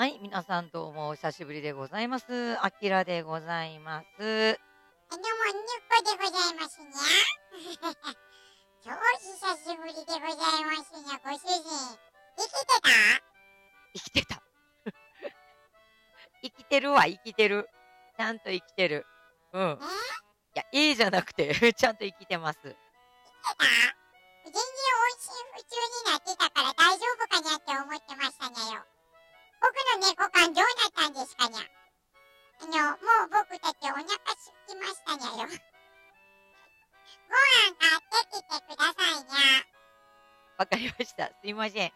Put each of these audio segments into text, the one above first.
はい、皆さんどうもお久しぶりでございます。あきらでございます。どうも、ぬっこでございますにゃ。超久しぶりでございますにゃ、ご主人。生きてた？生きてた。生きてるわ、生きてる。ちゃんと生きてる。うん。え？いや、いいじゃなくて、ちゃんと生きてます。生きてた？お腹すきましたにゃよ。ご飯買ってきてくださいにゃ。わかりました。すいません。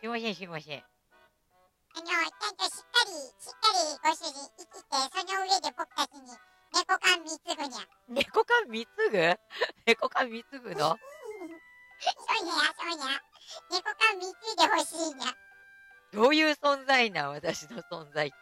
すいません、すいません。あの、ちゃんとしっかり、しっかりご主人生きて、その上で僕たちに猫缶貢ぐにゃ。猫缶貢ぐ？猫缶貢ぐの？そうにゃ、そうにゃ。猫缶貢いでほしいにゃ。どういう存在なん？私の存在って。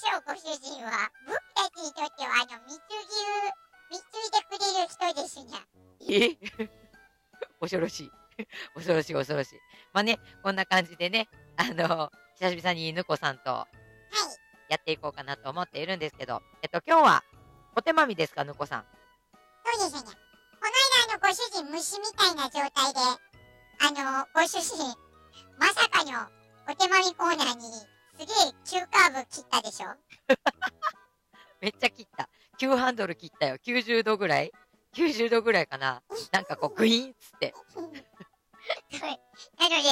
しょう、ご主人は。僕たちにとっては、あの、貢ぎる、貢いでくれる人ですにゃ。え？恐ろしい。恐ろしい、恐ろしい。まあね、こんな感じでね、あの、久々にぬこさんとはい。やっていこうかなと思っているんですけど、えっと、今日は、お手まみですか、ぬこさん？そうですにゃ。この間、あの、ご主人、虫みたいな状態で、あの、ご主人、まさかの、お手まみコーナーに、すげえ急カーブ切ったでしょ？めっちゃ切った。急ハンドル切ったよ。90度ぐらい ?90 度ぐらいかななんかこう、グイーンっつって。なので、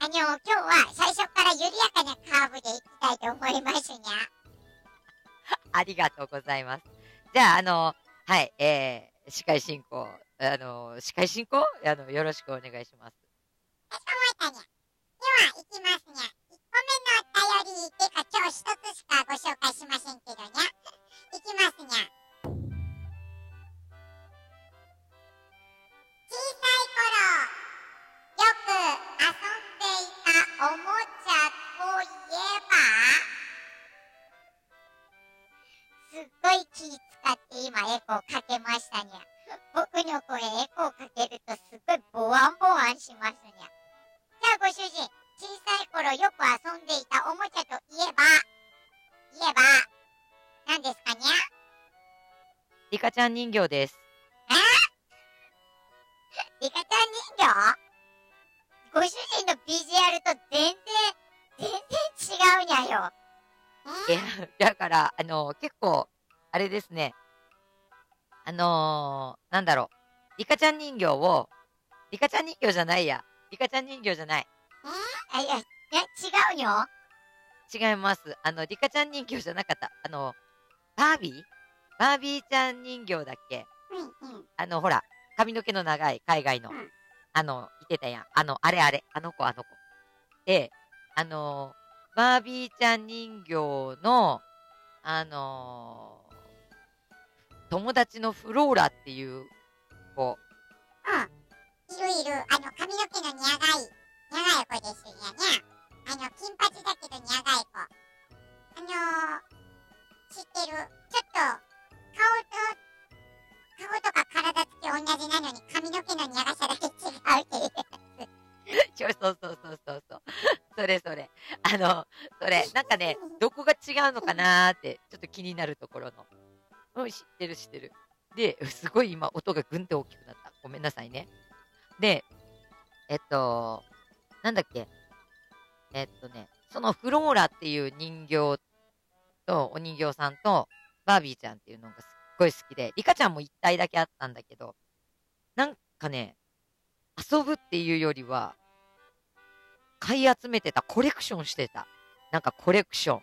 あの、今日は最初から緩やかなカーブでいきたいと思いますにゃ。ありがとうございます。じゃあ、あの、はい、えー、司会進行、あの、司会進行？あの、よろしくお願いします。かしこまったにゃ。では、いきますにゃ。1個目のお便り、てか今日一つしかご紹介しませんけどね。カちゃん人形です。リカちゃん人形？ご主人のビジュアルと全然、全然違うにゃよ。いや、だから、あの、結構、あれですね。あのー、なんだろう。リカちゃん人形を、リカちゃん人形じゃないや。リカちゃん人形じゃない。あ、いや、違うにょ？違います。あの、リカちゃん人形じゃなかった。あの、バービー？バービーちゃん人形だっけ？うんうん。あの、ほら、髪の毛の長い海外のうん、あの、いてたやん。あの、あれあれ、あの子あの子。で、あの、バービーちゃん人形の、あの友達のフローラっていう子、うん。いるいる、あの、髪の毛の長い、長い子ですよね。あの、金髪だけど長い子。あのー、それそれ。あの、それ、なんかね、どこが違うのかなーって、ちょっと気になるところの。うん、知ってる知ってる。で、すごい今、音がぐんと大きくなった。ごめんなさいね。で、えっと、なんだっけ。えっとね、そのフローラっていう人形と、お人形さんと、バービーちゃんっていうのがすっごい好きで、リカちゃんも一体だけあったんだけど、なんかね、遊ぶっていうよりは、買い集めてた、コレクションしてた。なんかコレクション。え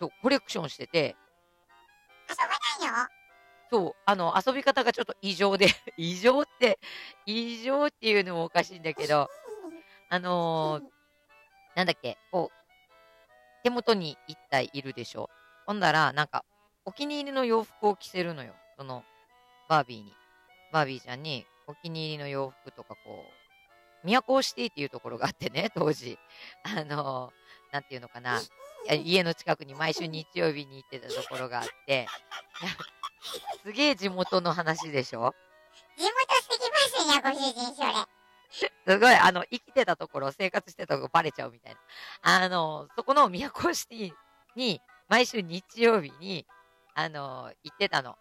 そう、コレクションしてて、遊ばないのそう、あの、遊び方がちょっと異常で、異常って、異常っていうのもおかしいんだけど、あのーなんだっけ、こう、手元に一体いるでしょ。ほんだら、なんか、お気に入りの洋服を着せるのよ。その、バービーに。バービーちゃんに、お気に入りの洋服とか、こう、都シティっていうところがあってね、当時。あのなんていうのかな。家の近くに毎週日曜日に行ってたところがあって、すげえ地元の話でしょご主人、それ。すごい、あの、生きてたところ、生活してたところバレちゃうみたいな。あの、そこの宮古シティに、毎週日曜日に、あの、行ってたの。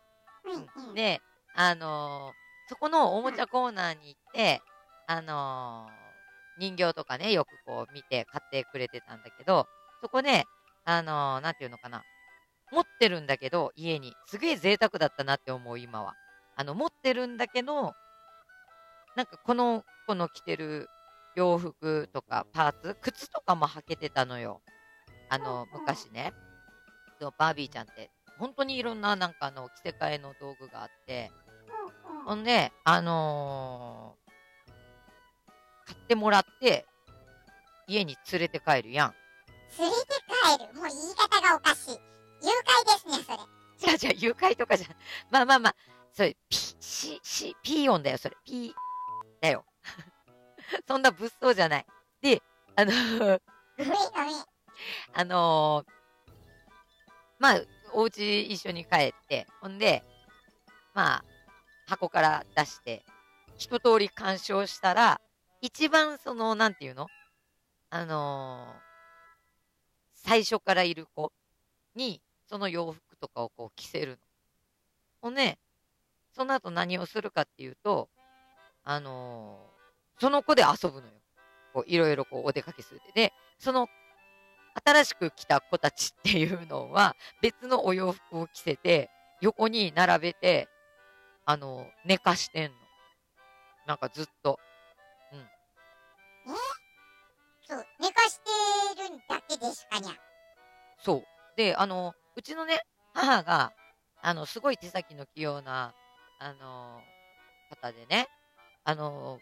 うん。で、あの、そこのおもちゃコーナーに行って、あの、人形とかね、よくこう見て買ってくれてたんだけど、そこで、あの、なんていうのかな。持ってるんだけど、家に。すげえ贅沢だったなって思う、今は。あの、持ってるんだけど、なんかこの子の着てる洋服とかパーツ、靴とかも履けてたのよ。あの、昔ね。そう、バービーちゃんって、本当にいろんななんかあの、着せ替えの道具があって、ほんで、あのー買ってもらって、家に連れて帰るやん。連れて帰る。もう言い方がおかしい。誘拐ですね、それ。違う違う、誘拐とかじゃ、まあまあまあ、それ、ピ、シ、シ、ピー音だよ、それ。ピー、だよ。そんな物騒じゃない。で、あのーごめんごめん。あのーまあ、お家一緒に帰って、ほんで、まあ、箱から出して、一通り鑑賞したら、一番その、なんていうの？あのー最初からいる子に、その洋服とかをこう着せるの。ほんで、その後何をするかっていうと、あのーその子で遊ぶのよ。こう、いろいろこうお出かけするで。で、その新しく来た子たちっていうのは、別のお洋服を着せて、横に並べて、あの、寝かしてんの。なんかずっと。そう、寝かしてるんだけでしかにゃ。そう。で、あの、うちのね、母が、あの、すごい手先の器用な、あの、方でね、あの、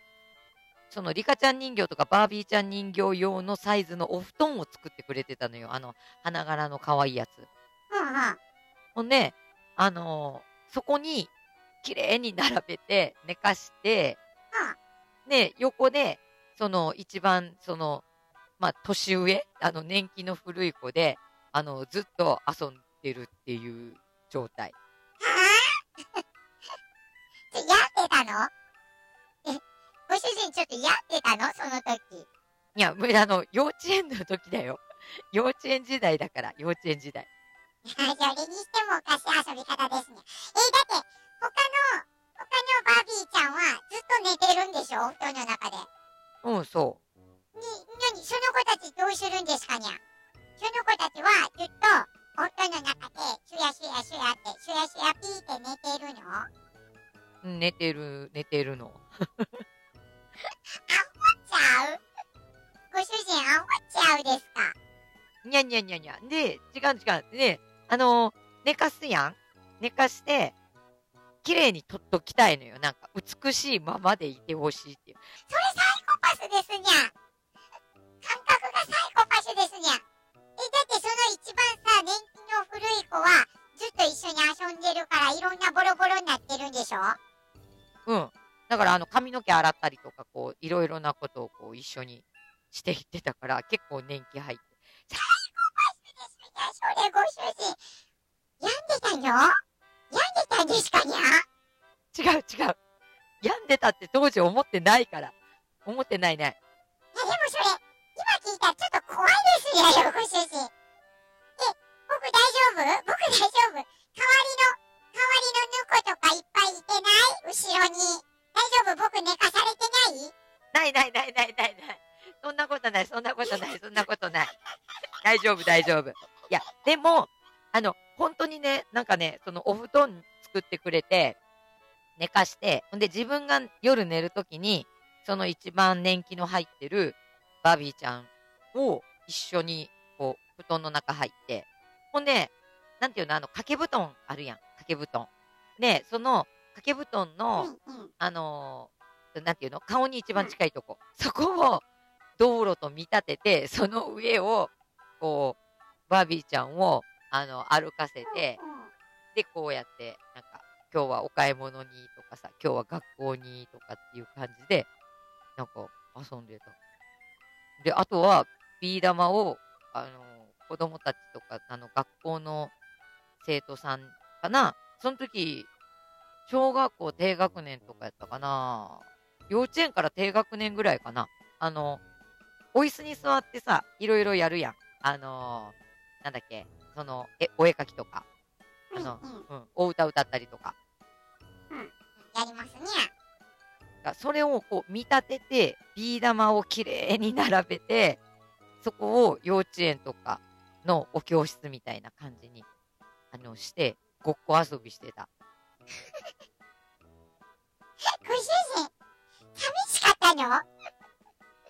そのリカちゃん人形とかバービーちゃん人形用のサイズのお布団を作ってくれてたのよ。あの、花柄の可愛いやつ。うんうん。ほんで、あのーそこに、綺麗に並べて、寝かして、で、横で、その、一番、その、まあ、年上、あの、年季の古い子で、あの、ずっと遊んでるっていう状態。はぁ病んでたの？え、ご主人ちょっと病んでたの？その時。いや、むあの、幼稚園の時だよ。幼稚園時代だから、幼稚園時代。いや、それにしてもおかしい遊び方ですね。え、だって、他の、他のバービーちゃんはずっと寝てるんでしょ？お布団の中で。うん、そに、なに、その子たちどうするんですかにゃ？その子たちはずっとお布団の中で、シュヤシュヤシュヤって、シュヤシュヤピーって寝てるの？う。うん寝てる、寝てるの。ちゃう？ご主人アホちゃうですか？にゃにゃにゃにゃ。で、違う違う。で、あのー寝かすやん？寝かして、綺麗にとっときたいのよ。なんか、美しいままでいてほしいっていう。それサイコパスですにゃ感覚がサイコパスですにゃえ、だってその一番さ、年季の古い子はずっと一緒に遊んでるからいろんなボロボロになってるんでしょ？うん。だから、あの、髪の毛洗ったりとか、こう、いろいろなことをこう、一緒にしていってたから、結構年季入って。サイコパスですにゃそれご主人。病んでたの？病んでたんですかにゃ違う違う。病んでたって当時思ってないから。思ってないない。いやでもそれ、今聞いたらちょっと怖いですね、ご主人。え、僕大丈夫？僕大丈夫？代わりの、代わりの猫とかいっぱいいてない？後ろに。大丈夫？僕寝かされてない？ないないないないないない。そんなことない、そんなことない、そんなことない。大丈夫、大丈夫。いや、でも、あの、本当にね、なんかね、そのお布団作ってくれて、寝かして、ほんで自分が夜寝るときに、その一番年季の入ってるバービーちゃんを一緒に、こう、布団の中入って、ほんで、なんていうの、あの、掛け布団あるやん、掛け布団。で、その掛け布団の。あのーなんていうの顔に一番近いとこ。そこを道路と見立てて、その上を、こう、バービーちゃんを、あの、歩かせて、で、こうやって、なんか、今日はお買い物にとかさ、今日は学校にとかっていう感じで、なんか、遊んでた。で、あとは、ビー玉を、あの、子供たちとか、あの、学校の生徒さんかな。その時、小学校低学年とかやったかな。幼稚園から低学年ぐらいかな。あの、お椅子に座ってさ、いろいろやるやん。あのーなんだっけ、その、え、お絵描きとか、あの、うんうんうん、お歌歌ったりとか。やりますね。がそれをこう見立てて、ビー玉をきれいに並べて、そこを幼稚園とかのお教室みたいな感じに、あの、して、ごっこ遊びしてた。ご主人、寂しかったの？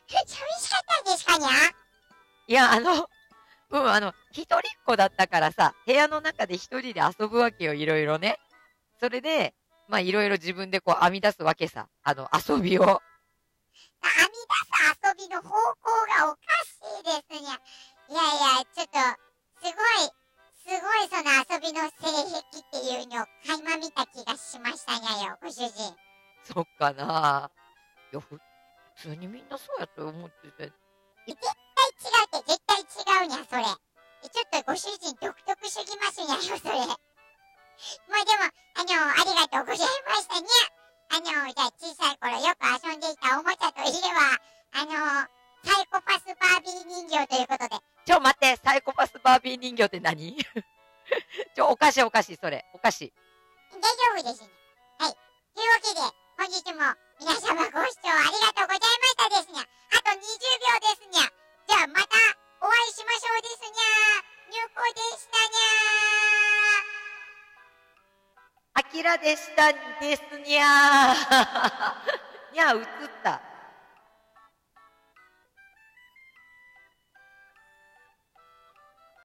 寂しかったんですかにゃ？いや、あの、うん、あの、一人っ子だったからさ、部屋の中で一人で遊ぶわけよ、いろいろね。それで、まあ、いろいろ自分でこう編み出すわけさ。あの、遊びを。編み出す遊びの方向がおかしいですにゃ。いやいや、ちょっと、すごい、すごいその遊びの性癖っていうのを垣間見た気がしましたにゃよ、ご主人。そっかないや、ふ普通にみんなそうやと思ってて。絶対違うって、絶対違うにゃ、それ。えちょっとご主人独特すぎますにゃよ、それ。まあでも、あの、ありがとうございましたにゃ。あの、じゃあ小さい頃よく遊んでいたおもちゃといえば、あの、サイコパスバービー人形ということで、ちょ、待って、サイコパスバービー人形って何？ちょ、おかしいおかしい、それ。おかしい。大丈夫ですね。はい。というわけで、本日も皆様ご視聴ありがとうございましたでしたですにゃー。にゃー、映った。